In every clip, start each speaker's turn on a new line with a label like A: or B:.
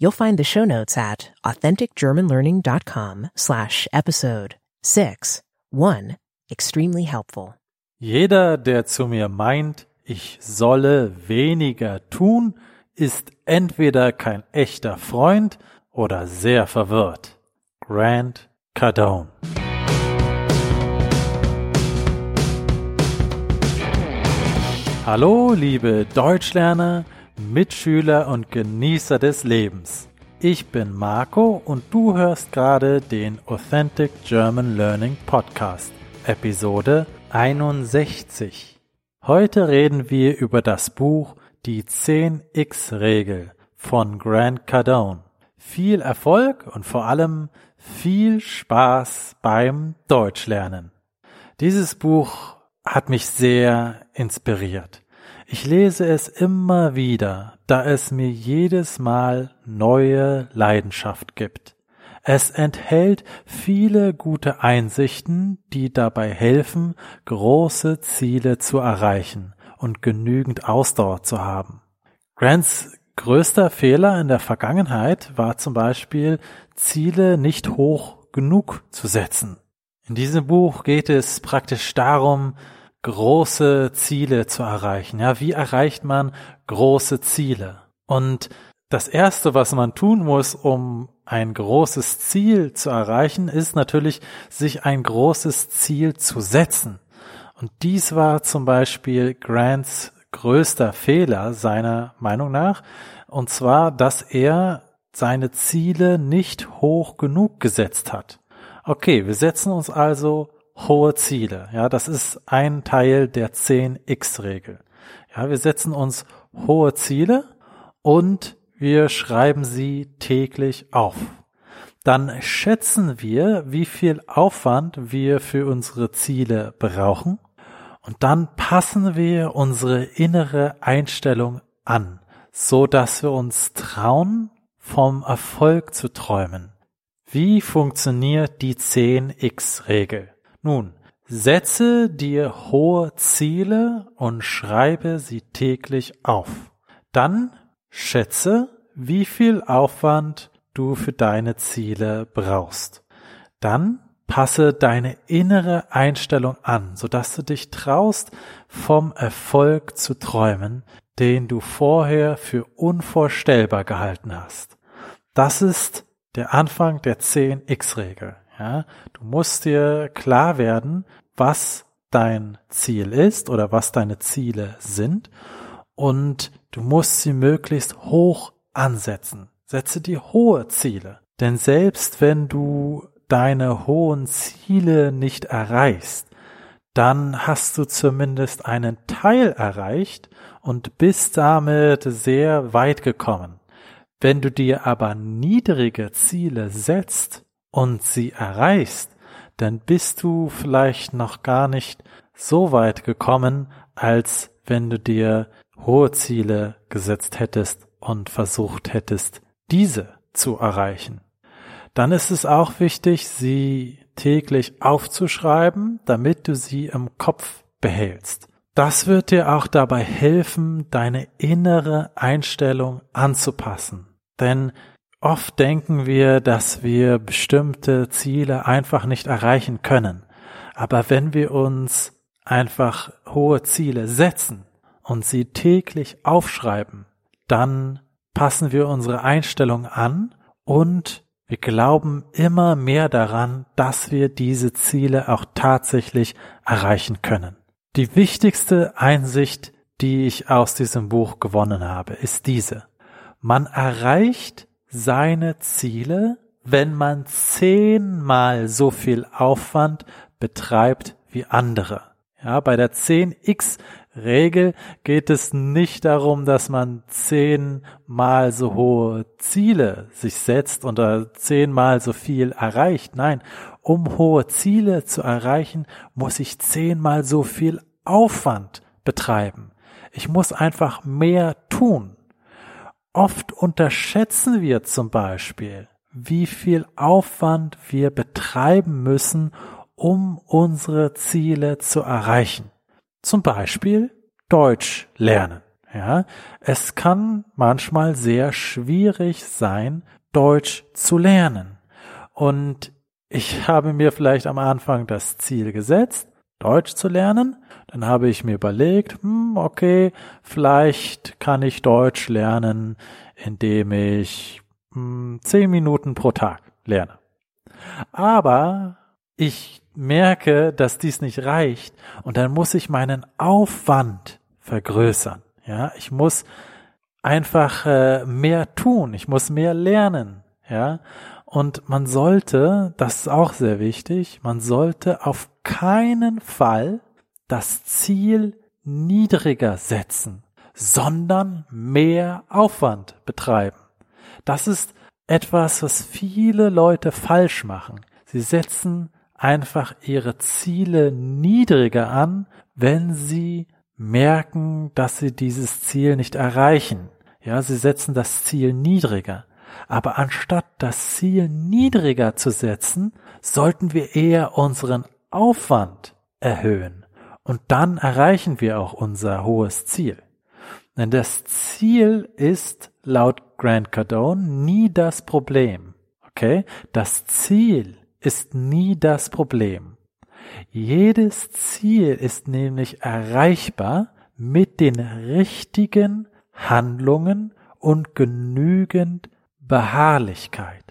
A: You'll find the show notes at authenticgermanlearning.com slash episode 6. 1. Extremely helpful.
B: Jeder, der zu mir meint, ich solle weniger tun, ist entweder kein echter Freund oder sehr verwirrt. Grant Cardone Hallo, liebe Deutschlerner, Mitschüler und Genießer des Lebens. Ich bin Marco und du hörst gerade den Authentic German Learning Podcast, Episode 61. Heute reden wir über das Buch Die 10x-Regel von Grant Cardone. Viel Erfolg und vor allem viel Spaß beim Deutschlernen. Dieses Buch hat mich sehr inspiriert. Ich lese es immer wieder, da es mir jedes Mal neue Leidenschaft gibt. Es enthält viele gute Einsichten, die dabei helfen, große Ziele zu erreichen und genügend Ausdauer zu haben. Grants größter Fehler in der Vergangenheit war zum Beispiel, Ziele nicht hoch genug zu setzen. In diesem Buch geht es praktisch darum, große Ziele zu erreichen. Ja, wie erreicht man große Ziele? Und das erste, was man tun muss, um ein großes Ziel zu erreichen, ist natürlich, sich ein großes Ziel zu setzen. Und dies war zum Beispiel Grants größter Fehler seiner Meinung nach. Und zwar, dass er seine Ziele nicht hoch genug gesetzt hat. Okay, wir setzen uns also hohe Ziele. Ja, das ist ein Teil der 10x-Regel. Ja, wir setzen uns hohe Ziele und wir schreiben sie täglich auf. Dann schätzen wir, wie viel Aufwand wir für unsere Ziele brauchen und dann passen wir unsere innere Einstellung an, so dass wir uns trauen, vom Erfolg zu träumen. Wie funktioniert die 10x-Regel? Nun, setze dir hohe Ziele und schreibe sie täglich auf. Dann schätze, wie viel Aufwand du für deine Ziele brauchst. Dann passe deine innere Einstellung an, sodass du dich traust, vom Erfolg zu träumen, den du vorher für unvorstellbar gehalten hast. Das ist der Anfang der 10x-Regel. Ja, du musst dir klar werden, was dein Ziel ist oder was deine Ziele sind und du musst sie möglichst hoch ansetzen. Setze dir hohe Ziele. Denn selbst wenn du deine hohen Ziele nicht erreichst, dann hast du zumindest einen Teil erreicht und bist damit sehr weit gekommen. Wenn du dir aber niedrige Ziele setzt, und sie erreichst, dann bist du vielleicht noch gar nicht so weit gekommen, als wenn du dir hohe Ziele gesetzt hättest und versucht hättest, diese zu erreichen. Dann ist es auch wichtig, sie täglich aufzuschreiben, damit du sie im Kopf behältst. Das wird dir auch dabei helfen, deine innere Einstellung anzupassen. Denn Oft denken wir, dass wir bestimmte Ziele einfach nicht erreichen können. Aber wenn wir uns einfach hohe Ziele setzen und sie täglich aufschreiben, dann passen wir unsere Einstellung an und wir glauben immer mehr daran, dass wir diese Ziele auch tatsächlich erreichen können. Die wichtigste Einsicht, die ich aus diesem Buch gewonnen habe, ist diese. Man erreicht seine Ziele, wenn man zehnmal so viel Aufwand betreibt wie andere. Ja, bei der 10x Regel geht es nicht darum, dass man zehnmal so hohe Ziele sich setzt oder zehnmal so viel erreicht. Nein, um hohe Ziele zu erreichen, muss ich zehnmal so viel Aufwand betreiben. Ich muss einfach mehr tun. Oft unterschätzen wir zum Beispiel, wie viel Aufwand wir betreiben müssen, um unsere Ziele zu erreichen. Zum Beispiel Deutsch lernen. Ja, es kann manchmal sehr schwierig sein, Deutsch zu lernen. Und ich habe mir vielleicht am Anfang das Ziel gesetzt, Deutsch zu lernen. Dann habe ich mir überlegt, hm, okay, vielleicht kann ich Deutsch lernen, indem ich hm, zehn Minuten pro Tag lerne. Aber ich merke, dass dies nicht reicht und dann muss ich meinen Aufwand vergrößern. Ja, ich muss einfach äh, mehr tun, ich muss mehr lernen. Ja, und man sollte, das ist auch sehr wichtig, man sollte auf keinen Fall das Ziel niedriger setzen, sondern mehr Aufwand betreiben. Das ist etwas, was viele Leute falsch machen. Sie setzen einfach ihre Ziele niedriger an, wenn sie merken, dass sie dieses Ziel nicht erreichen. Ja, sie setzen das Ziel niedriger. Aber anstatt das Ziel niedriger zu setzen, sollten wir eher unseren Aufwand erhöhen. Und dann erreichen wir auch unser hohes Ziel. Denn das Ziel ist laut Grant Cardone nie das Problem. Okay? Das Ziel ist nie das Problem. Jedes Ziel ist nämlich erreichbar mit den richtigen Handlungen und genügend Beharrlichkeit.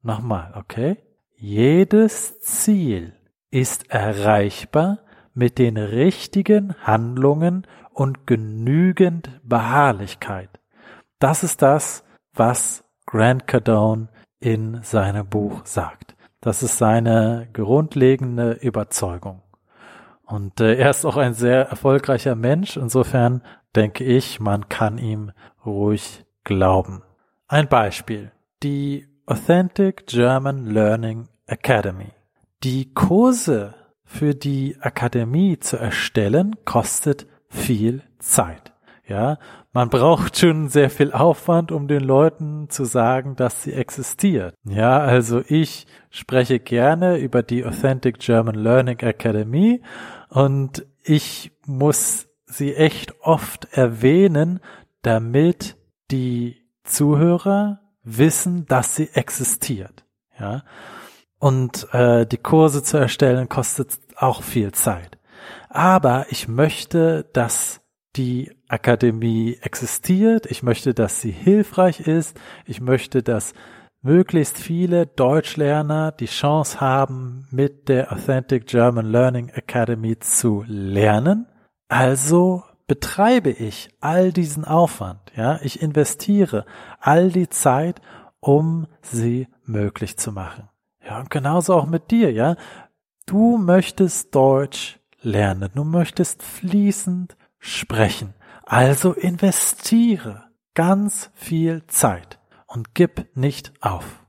B: Nochmal, okay? Jedes Ziel ist erreichbar mit den richtigen Handlungen und genügend Beharrlichkeit. Das ist das, was Grant Cardone in seinem Buch sagt. Das ist seine grundlegende Überzeugung. Und äh, er ist auch ein sehr erfolgreicher Mensch. Insofern denke ich, man kann ihm ruhig glauben. Ein Beispiel. Die Authentic German Learning Academy. Die Kurse für die Akademie zu erstellen kostet viel Zeit. Ja, man braucht schon sehr viel Aufwand, um den Leuten zu sagen, dass sie existiert. Ja, also ich spreche gerne über die Authentic German Learning Academy und ich muss sie echt oft erwähnen, damit die Zuhörer wissen, dass sie existiert. Ja, und äh, die Kurse zu erstellen kostet auch viel Zeit. Aber ich möchte, dass die Akademie existiert. Ich möchte, dass sie hilfreich ist. Ich möchte, dass möglichst viele Deutschlerner die Chance haben, mit der Authentic German Learning Academy zu lernen. Also betreibe ich all diesen Aufwand, ja, ich investiere all die Zeit, um sie möglich zu machen. Ja, und genauso auch mit dir, ja. Du möchtest Deutsch lernen, du möchtest fließend sprechen. Also investiere ganz viel Zeit und gib nicht auf.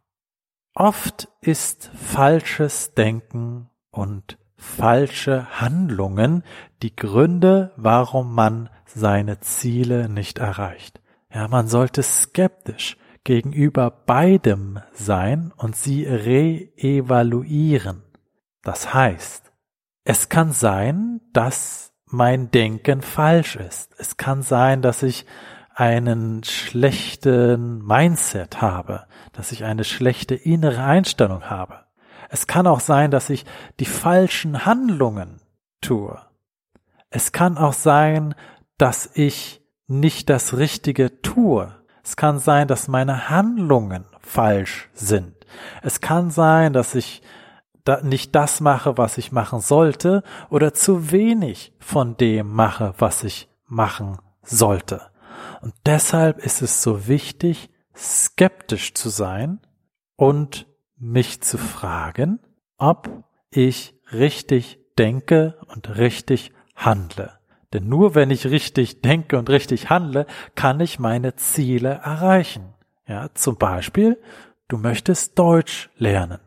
B: Oft ist falsches Denken und falsche Handlungen die Gründe, warum man seine Ziele nicht erreicht. Ja, man sollte skeptisch gegenüber beidem sein und sie reevaluieren. Das heißt, es kann sein, dass mein Denken falsch ist. Es kann sein, dass ich einen schlechten Mindset habe, dass ich eine schlechte innere Einstellung habe. Es kann auch sein, dass ich die falschen Handlungen tue. Es kann auch sein, dass ich nicht das Richtige tue. Es kann sein, dass meine Handlungen falsch sind. Es kann sein, dass ich da nicht das mache, was ich machen sollte oder zu wenig von dem mache, was ich machen sollte. Und deshalb ist es so wichtig, skeptisch zu sein und mich zu fragen, ob ich richtig denke und richtig handle. Denn nur wenn ich richtig denke und richtig handle, kann ich meine Ziele erreichen. Ja, zum Beispiel, du möchtest Deutsch lernen.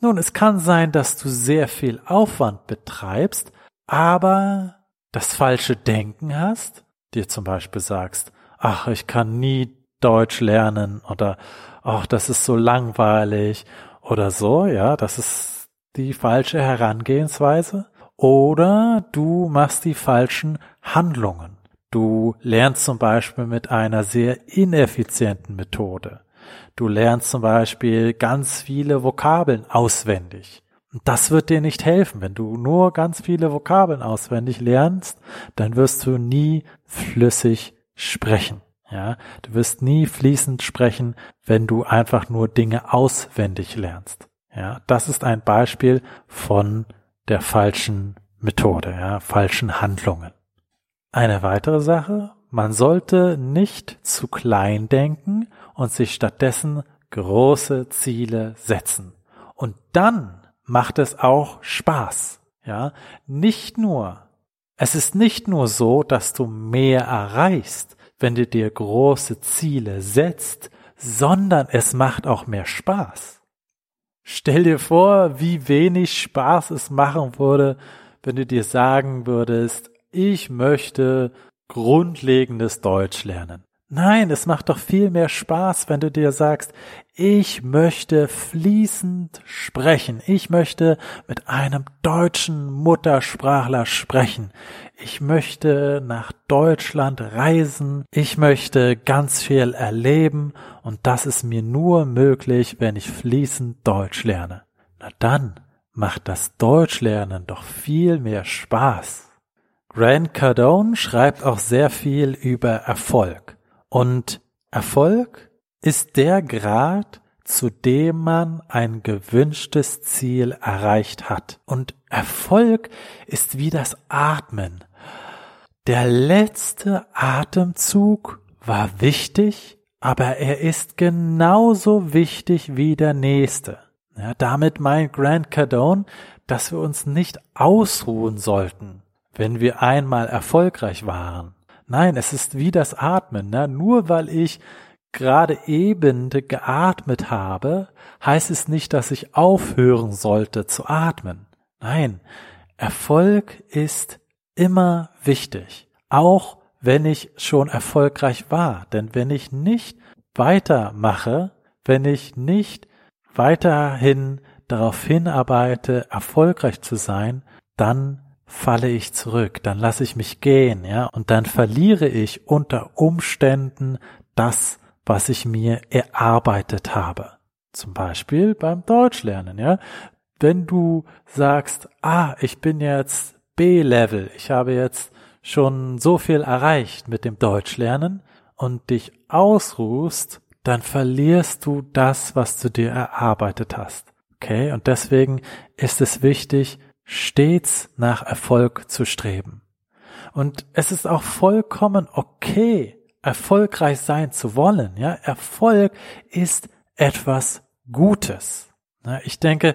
B: Nun, es kann sein, dass du sehr viel Aufwand betreibst, aber das falsche Denken hast, dir zum Beispiel sagst, ach, ich kann nie Deutsch lernen oder ach, das ist so langweilig oder so, ja, das ist die falsche Herangehensweise oder du machst die falschen Handlungen. Du lernst zum Beispiel mit einer sehr ineffizienten Methode. Du lernst zum Beispiel ganz viele Vokabeln auswendig. Das wird dir nicht helfen. Wenn du nur ganz viele Vokabeln auswendig lernst, dann wirst du nie flüssig sprechen. Ja, du wirst nie fließend sprechen, wenn du einfach nur Dinge auswendig lernst. Ja, das ist ein Beispiel von der falschen Methode, ja, falschen Handlungen. Eine weitere Sache, man sollte nicht zu klein denken und sich stattdessen große Ziele setzen. Und dann macht es auch Spaß. Ja, nicht nur, es ist nicht nur so, dass du mehr erreichst, wenn du dir große Ziele setzt, sondern es macht auch mehr Spaß. Stell dir vor, wie wenig Spaß es machen würde, wenn du dir sagen würdest, ich möchte grundlegendes Deutsch lernen. Nein, es macht doch viel mehr Spaß, wenn du dir sagst, ich möchte fließend sprechen. Ich möchte mit einem deutschen Muttersprachler sprechen. Ich möchte nach Deutschland reisen. Ich möchte ganz viel erleben. Und das ist mir nur möglich, wenn ich fließend Deutsch lerne. Na dann macht das Deutschlernen doch viel mehr Spaß. Grant Cardone schreibt auch sehr viel über Erfolg. Und Erfolg ist der Grad, zu dem man ein gewünschtes Ziel erreicht hat. Und Erfolg ist wie das Atmen. Der letzte Atemzug war wichtig, aber er ist genauso wichtig wie der nächste. Ja, damit meint Grant Cardone, dass wir uns nicht ausruhen sollten, wenn wir einmal erfolgreich waren. Nein, es ist wie das Atmen. Ne? Nur weil ich gerade eben geatmet habe, heißt es nicht, dass ich aufhören sollte zu atmen. Nein, Erfolg ist immer wichtig, auch wenn ich schon erfolgreich war. Denn wenn ich nicht weitermache, wenn ich nicht weiterhin darauf hinarbeite, erfolgreich zu sein, dann falle ich zurück, dann lasse ich mich gehen, ja, und dann verliere ich unter Umständen das, was ich mir erarbeitet habe. Zum Beispiel beim Deutschlernen, ja. Wenn du sagst, ah, ich bin jetzt B-Level, ich habe jetzt schon so viel erreicht mit dem Deutschlernen und dich ausruhst, dann verlierst du das, was du dir erarbeitet hast. Okay? Und deswegen ist es wichtig, stets nach Erfolg zu streben. Und es ist auch vollkommen okay, erfolgreich sein zu wollen. Ja, Erfolg ist etwas Gutes. Ich denke,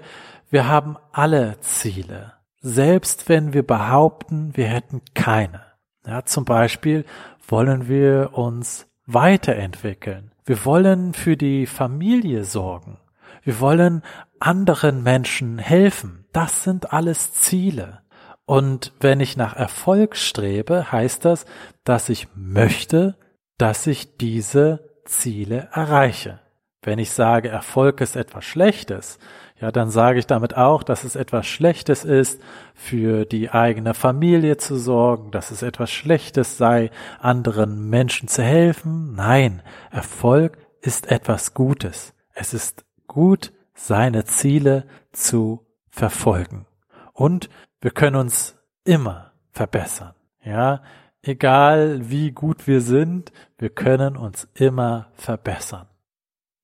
B: wir haben alle Ziele, selbst wenn wir behaupten, wir hätten keine. Ja, zum Beispiel wollen wir uns weiterentwickeln. Wir wollen für die Familie sorgen. Wir wollen anderen Menschen helfen. Das sind alles Ziele. Und wenn ich nach Erfolg strebe, heißt das, dass ich möchte, dass ich diese Ziele erreiche. Wenn ich sage, Erfolg ist etwas Schlechtes, ja, dann sage ich damit auch, dass es etwas Schlechtes ist, für die eigene Familie zu sorgen, dass es etwas Schlechtes sei, anderen Menschen zu helfen. Nein, Erfolg ist etwas Gutes. Es ist gut, seine Ziele zu verfolgen. Und wir können uns immer verbessern. Ja, egal wie gut wir sind, wir können uns immer verbessern.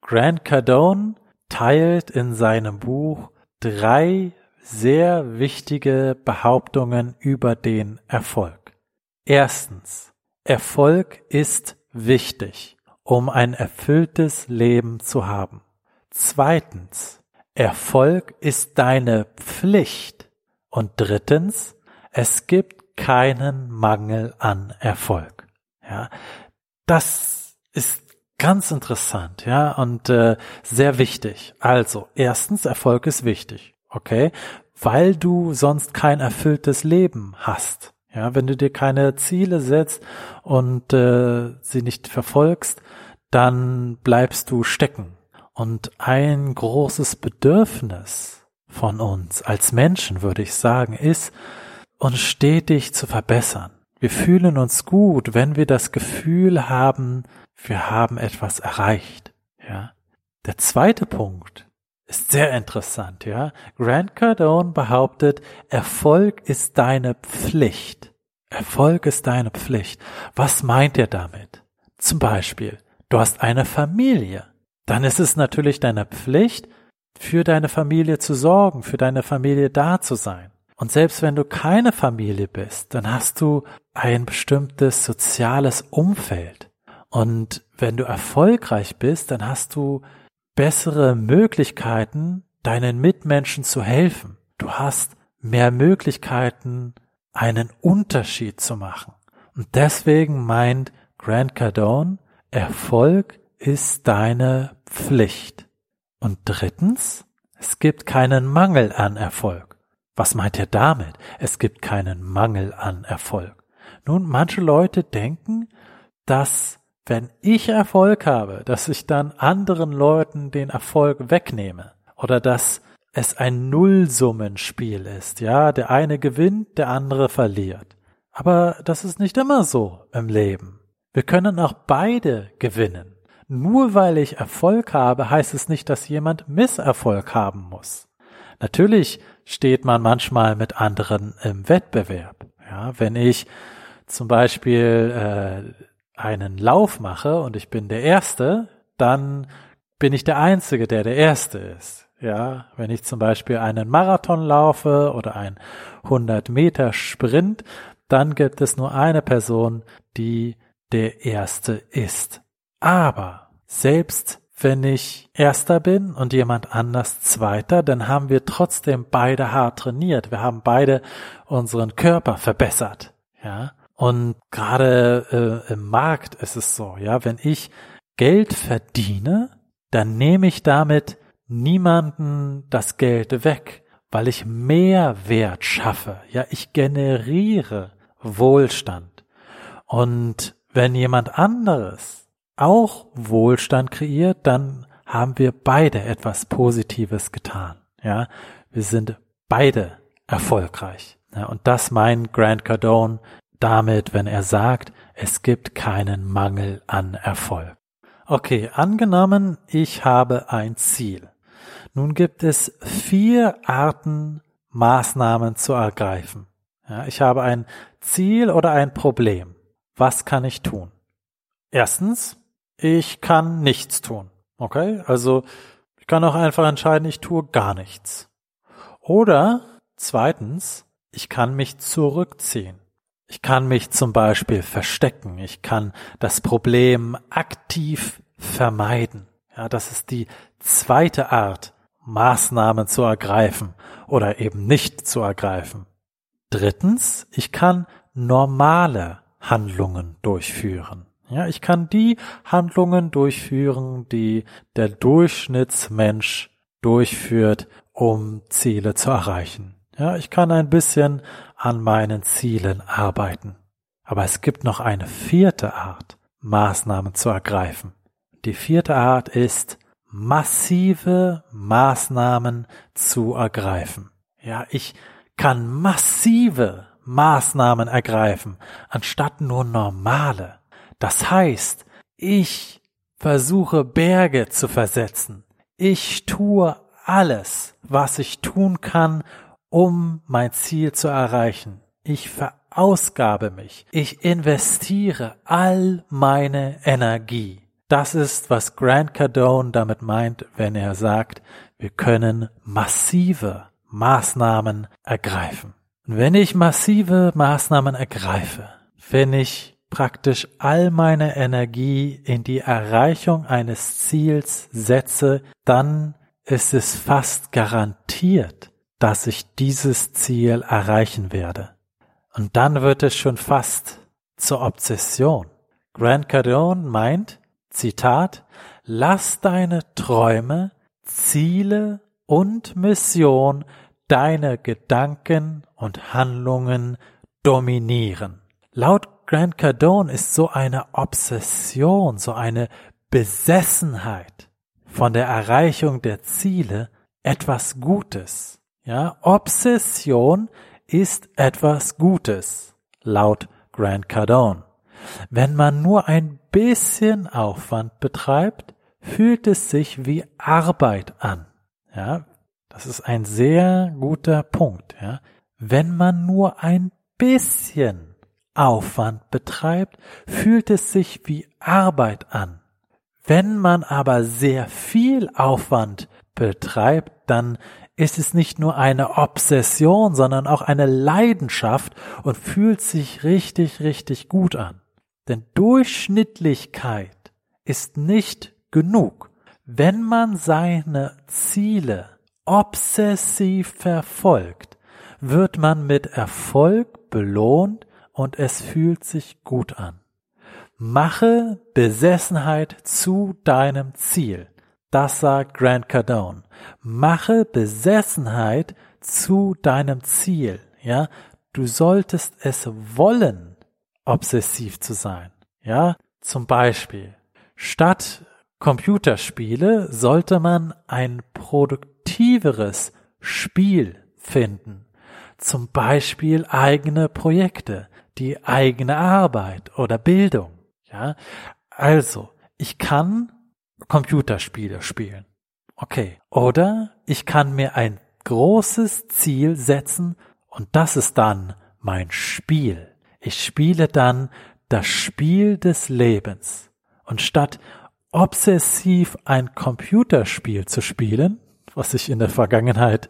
B: Grant Cardone teilt in seinem Buch drei sehr wichtige Behauptungen über den Erfolg. Erstens, Erfolg ist wichtig, um ein erfülltes Leben zu haben. Zweitens, Erfolg ist deine Pflicht. Und drittens, es gibt keinen Mangel an Erfolg. Ja, das ist ganz interessant, ja, und äh, sehr wichtig. Also, erstens, Erfolg ist wichtig, okay, weil du sonst kein erfülltes Leben hast. Ja, wenn du dir keine Ziele setzt und äh, sie nicht verfolgst, dann bleibst du stecken. Und ein großes Bedürfnis von uns als Menschen, würde ich sagen, ist, uns stetig zu verbessern. Wir fühlen uns gut, wenn wir das Gefühl haben, wir haben etwas erreicht, ja. Der zweite Punkt ist sehr interessant, ja. Grant Cardone behauptet, Erfolg ist deine Pflicht. Erfolg ist deine Pflicht. Was meint er damit? Zum Beispiel, du hast eine Familie. Dann ist es natürlich deine Pflicht, für deine Familie zu sorgen, für deine Familie da zu sein. Und selbst wenn du keine Familie bist, dann hast du ein bestimmtes soziales Umfeld. Und wenn du erfolgreich bist, dann hast du bessere Möglichkeiten, deinen Mitmenschen zu helfen. Du hast mehr Möglichkeiten, einen Unterschied zu machen. Und deswegen meint Grant Cardone, Erfolg ist deine Pflicht. Und drittens, es gibt keinen Mangel an Erfolg. Was meint er damit? Es gibt keinen Mangel an Erfolg. Nun, manche Leute denken, dass wenn ich Erfolg habe, dass ich dann anderen Leuten den Erfolg wegnehme oder dass es ein Nullsummenspiel ist, ja, der eine gewinnt, der andere verliert. Aber das ist nicht immer so im Leben. Wir können auch beide gewinnen. Nur weil ich Erfolg habe, heißt es nicht, dass jemand Misserfolg haben muss. Natürlich steht man manchmal mit anderen im Wettbewerb. Ja, wenn ich zum Beispiel äh, einen Lauf mache und ich bin der Erste, dann bin ich der Einzige, der der Erste ist. Ja, wenn ich zum Beispiel einen Marathon laufe oder ein 100 Meter Sprint, dann gibt es nur eine Person, die der Erste ist. Aber selbst wenn ich Erster bin und jemand anders Zweiter, dann haben wir trotzdem beide hart trainiert. Wir haben beide unseren Körper verbessert. Ja. Und gerade äh, im Markt ist es so, ja, wenn ich Geld verdiene, dann nehme ich damit niemanden das Geld weg, weil ich mehr Wert schaffe. Ja, ich generiere Wohlstand. Und wenn jemand anderes auch Wohlstand kreiert, dann haben wir beide etwas Positives getan. Ja, wir sind beide erfolgreich. Ja, und das meint Grant Cardone damit, wenn er sagt, es gibt keinen Mangel an Erfolg. Okay, angenommen, ich habe ein Ziel. Nun gibt es vier Arten, Maßnahmen zu ergreifen. Ja, ich habe ein Ziel oder ein Problem. Was kann ich tun? Erstens, ich kann nichts tun. Okay? Also ich kann auch einfach entscheiden, ich tue gar nichts. Oder zweitens, ich kann mich zurückziehen. Ich kann mich zum Beispiel verstecken. Ich kann das Problem aktiv vermeiden. Ja, das ist die zweite Art, Maßnahmen zu ergreifen oder eben nicht zu ergreifen. Drittens, ich kann normale Handlungen durchführen. Ja, ich kann die Handlungen durchführen, die der Durchschnittsmensch durchführt, um Ziele zu erreichen. Ja, ich kann ein bisschen an meinen Zielen arbeiten. Aber es gibt noch eine vierte Art, Maßnahmen zu ergreifen. Die vierte Art ist, massive Maßnahmen zu ergreifen. Ja, ich kann massive Maßnahmen ergreifen, anstatt nur normale. Das heißt, ich versuche Berge zu versetzen. Ich tue alles, was ich tun kann, um mein Ziel zu erreichen. Ich verausgabe mich. Ich investiere all meine Energie. Das ist, was Grant Cardone damit meint, wenn er sagt, wir können massive Maßnahmen ergreifen. Und wenn ich massive Maßnahmen ergreife, wenn ich praktisch all meine Energie in die Erreichung eines Ziels setze, dann ist es fast garantiert, dass ich dieses Ziel erreichen werde. Und dann wird es schon fast zur Obsession. Grant Cardone meint, Zitat, lass deine Träume, Ziele und Mission deine Gedanken und Handlungen dominieren. Laut Grant Cardone ist so eine Obsession, so eine Besessenheit von der Erreichung der Ziele etwas Gutes. Ja, Obsession ist etwas Gutes, laut Grant Cardone. Wenn man nur ein bisschen Aufwand betreibt, fühlt es sich wie Arbeit an. Ja, das ist ein sehr guter Punkt. Ja, wenn man nur ein bisschen Aufwand betreibt, fühlt es sich wie Arbeit an. Wenn man aber sehr viel Aufwand betreibt, dann ist es nicht nur eine Obsession, sondern auch eine Leidenschaft und fühlt sich richtig, richtig gut an. Denn Durchschnittlichkeit ist nicht genug. Wenn man seine Ziele obsessiv verfolgt, wird man mit Erfolg belohnt und es fühlt sich gut an. Mache Besessenheit zu deinem Ziel. Das sagt Grant Cardone. Mache Besessenheit zu deinem Ziel. Ja, du solltest es wollen, obsessiv zu sein. Ja, zum Beispiel, statt Computerspiele sollte man ein produktiveres Spiel finden. Zum Beispiel eigene Projekte, die eigene Arbeit oder Bildung. Ja, also, ich kann Computerspiele spielen. Okay. Oder ich kann mir ein großes Ziel setzen und das ist dann mein Spiel. Ich spiele dann das Spiel des Lebens. Und statt obsessiv ein Computerspiel zu spielen, was ich in der Vergangenheit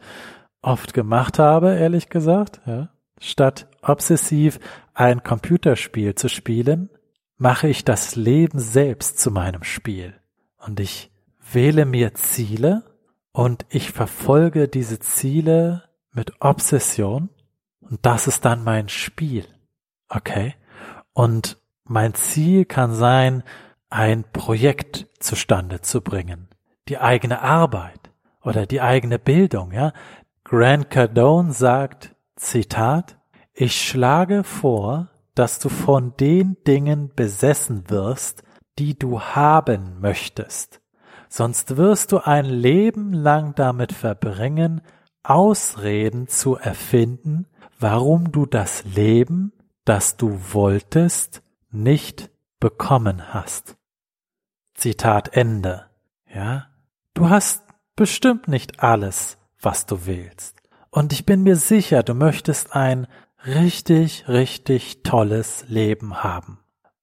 B: oft gemacht habe, ehrlich gesagt, ja, statt obsessiv ein Computerspiel zu spielen, mache ich das Leben selbst zu meinem Spiel. Und ich wähle mir Ziele und ich verfolge diese Ziele mit Obsession und das ist dann mein Spiel. Okay? Und mein Ziel kann sein, ein Projekt zustande zu bringen, die eigene Arbeit oder die eigene Bildung, ja? Grant Cardone sagt, Zitat, ich schlage vor, dass du von den Dingen besessen wirst, die du haben möchtest. Sonst wirst du ein Leben lang damit verbringen, Ausreden zu erfinden, warum du das Leben, das du wolltest, nicht bekommen hast. Zitat Ende. Ja, du hast bestimmt nicht alles, was du willst. Und ich bin mir sicher, du möchtest ein richtig, richtig tolles Leben haben.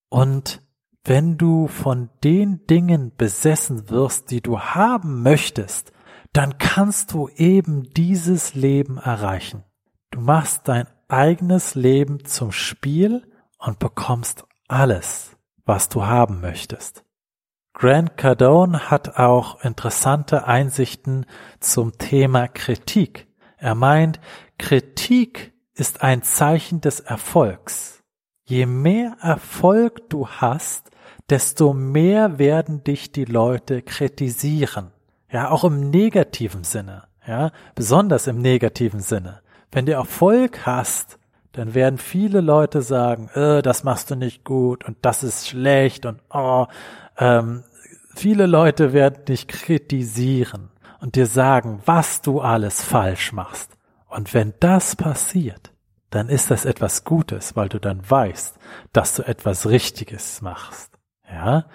B: Und wenn du von den Dingen besessen wirst, die du haben möchtest, dann kannst du eben dieses Leben erreichen. Du machst dein eigenes Leben zum Spiel und bekommst alles, was du haben möchtest. Grant Cardone hat auch interessante Einsichten zum Thema Kritik. Er meint, Kritik ist ein Zeichen des Erfolgs. Je mehr Erfolg du hast, desto mehr werden dich die Leute kritisieren. Ja, auch im negativen Sinne. Ja, besonders im negativen Sinne. Wenn du Erfolg hast, dann werden viele Leute sagen, äh, das machst du nicht gut und das ist schlecht und oh, ähm, viele Leute werden dich kritisieren und dir sagen, was du alles falsch machst. Und wenn das passiert, dann ist das etwas Gutes, weil du dann weißt, dass du etwas Richtiges machst. Ja?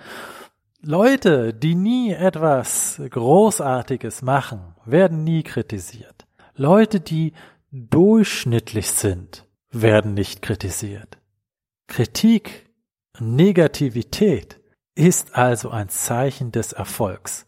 B: Leute, die nie etwas Großartiges machen, werden nie kritisiert. Leute, die durchschnittlich sind, werden nicht kritisiert. Kritik, Negativität ist also ein Zeichen des Erfolgs.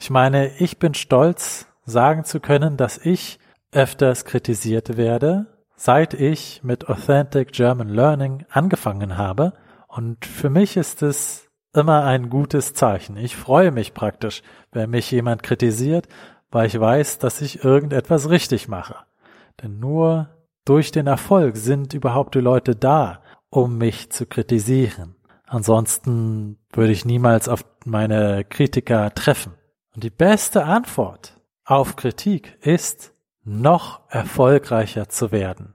B: Ich meine, ich bin stolz, sagen zu können, dass ich öfters kritisiert werde, seit ich mit Authentic German Learning angefangen habe. Und für mich ist es immer ein gutes Zeichen. Ich freue mich praktisch, wenn mich jemand kritisiert, weil ich weiß, dass ich irgendetwas richtig mache. Denn nur durch den Erfolg sind überhaupt die Leute da, um mich zu kritisieren. Ansonsten würde ich niemals auf meine Kritiker treffen. Und die beste Antwort auf Kritik ist, noch erfolgreicher zu werden.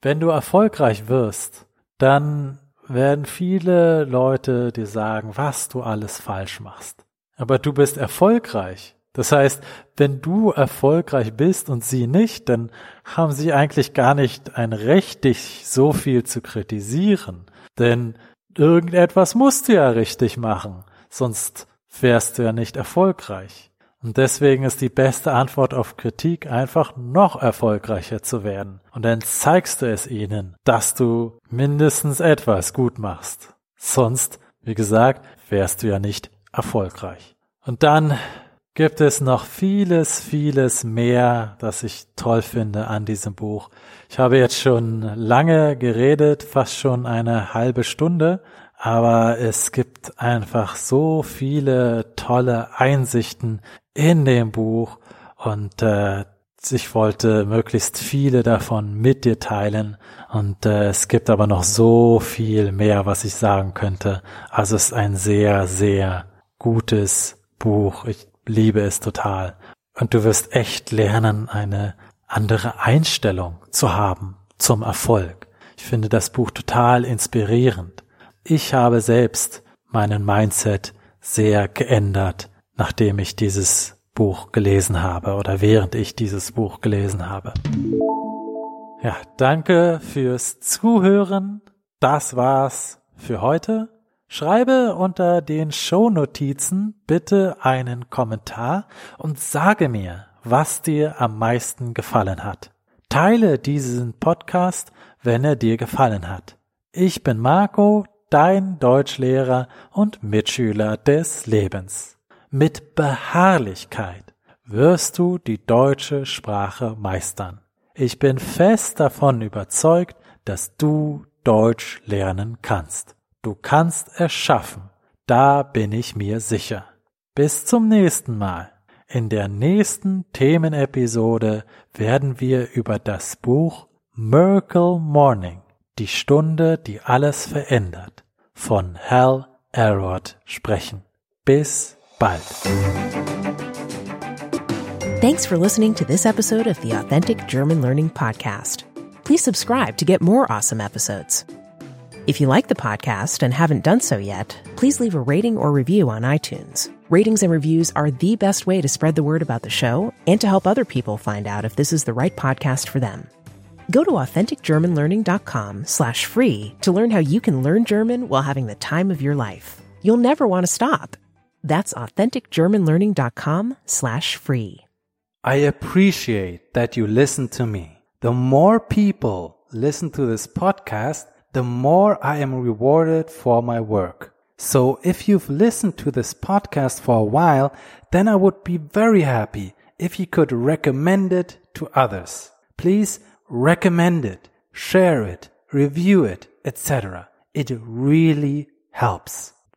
B: Wenn du erfolgreich wirst, dann werden viele Leute dir sagen, was du alles falsch machst. Aber du bist erfolgreich Das heißt, wenn du erfolgreich bist und sie nicht, dann haben sie eigentlich gar nicht ein Recht, dich so viel zu kritisieren. Denn irgendetwas musst du ja richtig machen, sonst wärst du ja nicht erfolgreich. Und deswegen ist die beste Antwort auf Kritik einfach noch erfolgreicher zu werden. Und dann zeigst du es ihnen, dass du mindestens etwas gut machst. Sonst, wie gesagt, wärst du ja nicht erfolgreich. Und dann gibt es noch vieles, vieles mehr, das ich toll finde an diesem Buch. Ich habe jetzt schon lange geredet, fast schon eine halbe Stunde, aber es gibt einfach so viele tolle Einsichten in dem Buch und äh, ich wollte möglichst viele davon mit dir teilen und äh, es gibt aber noch so viel mehr, was ich sagen könnte. Also es ist ein sehr, sehr gutes Buch. Ich liebe es total. Und du wirst echt lernen, eine andere Einstellung zu haben zum Erfolg. Ich finde das Buch total inspirierend. Ich habe selbst meinen Mindset sehr geändert, nachdem ich dieses Buch gelesen habe oder während ich dieses Buch gelesen habe. Ja, danke fürs Zuhören. Das war's für heute. Schreibe unter den Shownotizen bitte einen Kommentar und sage mir, was dir am meisten gefallen hat. Teile diesen Podcast, wenn er dir gefallen hat. Ich bin Marco, dein Deutschlehrer und Mitschüler des Lebens. Mit Beharrlichkeit wirst du die deutsche Sprache meistern. Ich bin fest davon überzeugt, dass du Deutsch lernen kannst. Du kannst es schaffen, da bin ich mir sicher. Bis zum nächsten Mal. In der nächsten Themenepisode werden wir über das Buch Miracle Morning, die Stunde, die alles verändert, von Hal Elrod sprechen. Bis bald.
A: Thanks for listening to this episode of the Authentic German Learning Podcast. Please subscribe to get more awesome episodes. If you like the podcast and haven't done so yet, please leave a rating or review on iTunes. Ratings and reviews are the best way to spread the word about the show and to help other people find out if this is the right podcast for them. Go to authenticgermanlearning.com slash free to learn how you can learn German while having the time of your life. You'll never want to stop. That's authenticgermanlearning.com slash free.
B: I appreciate that you listen to me. The more people listen to this podcast, the more I am rewarded for my work. So if you've listened to this podcast for a while, then I would be very happy if you could recommend it to others. Please recommend it, share it, review it, etc. It really helps.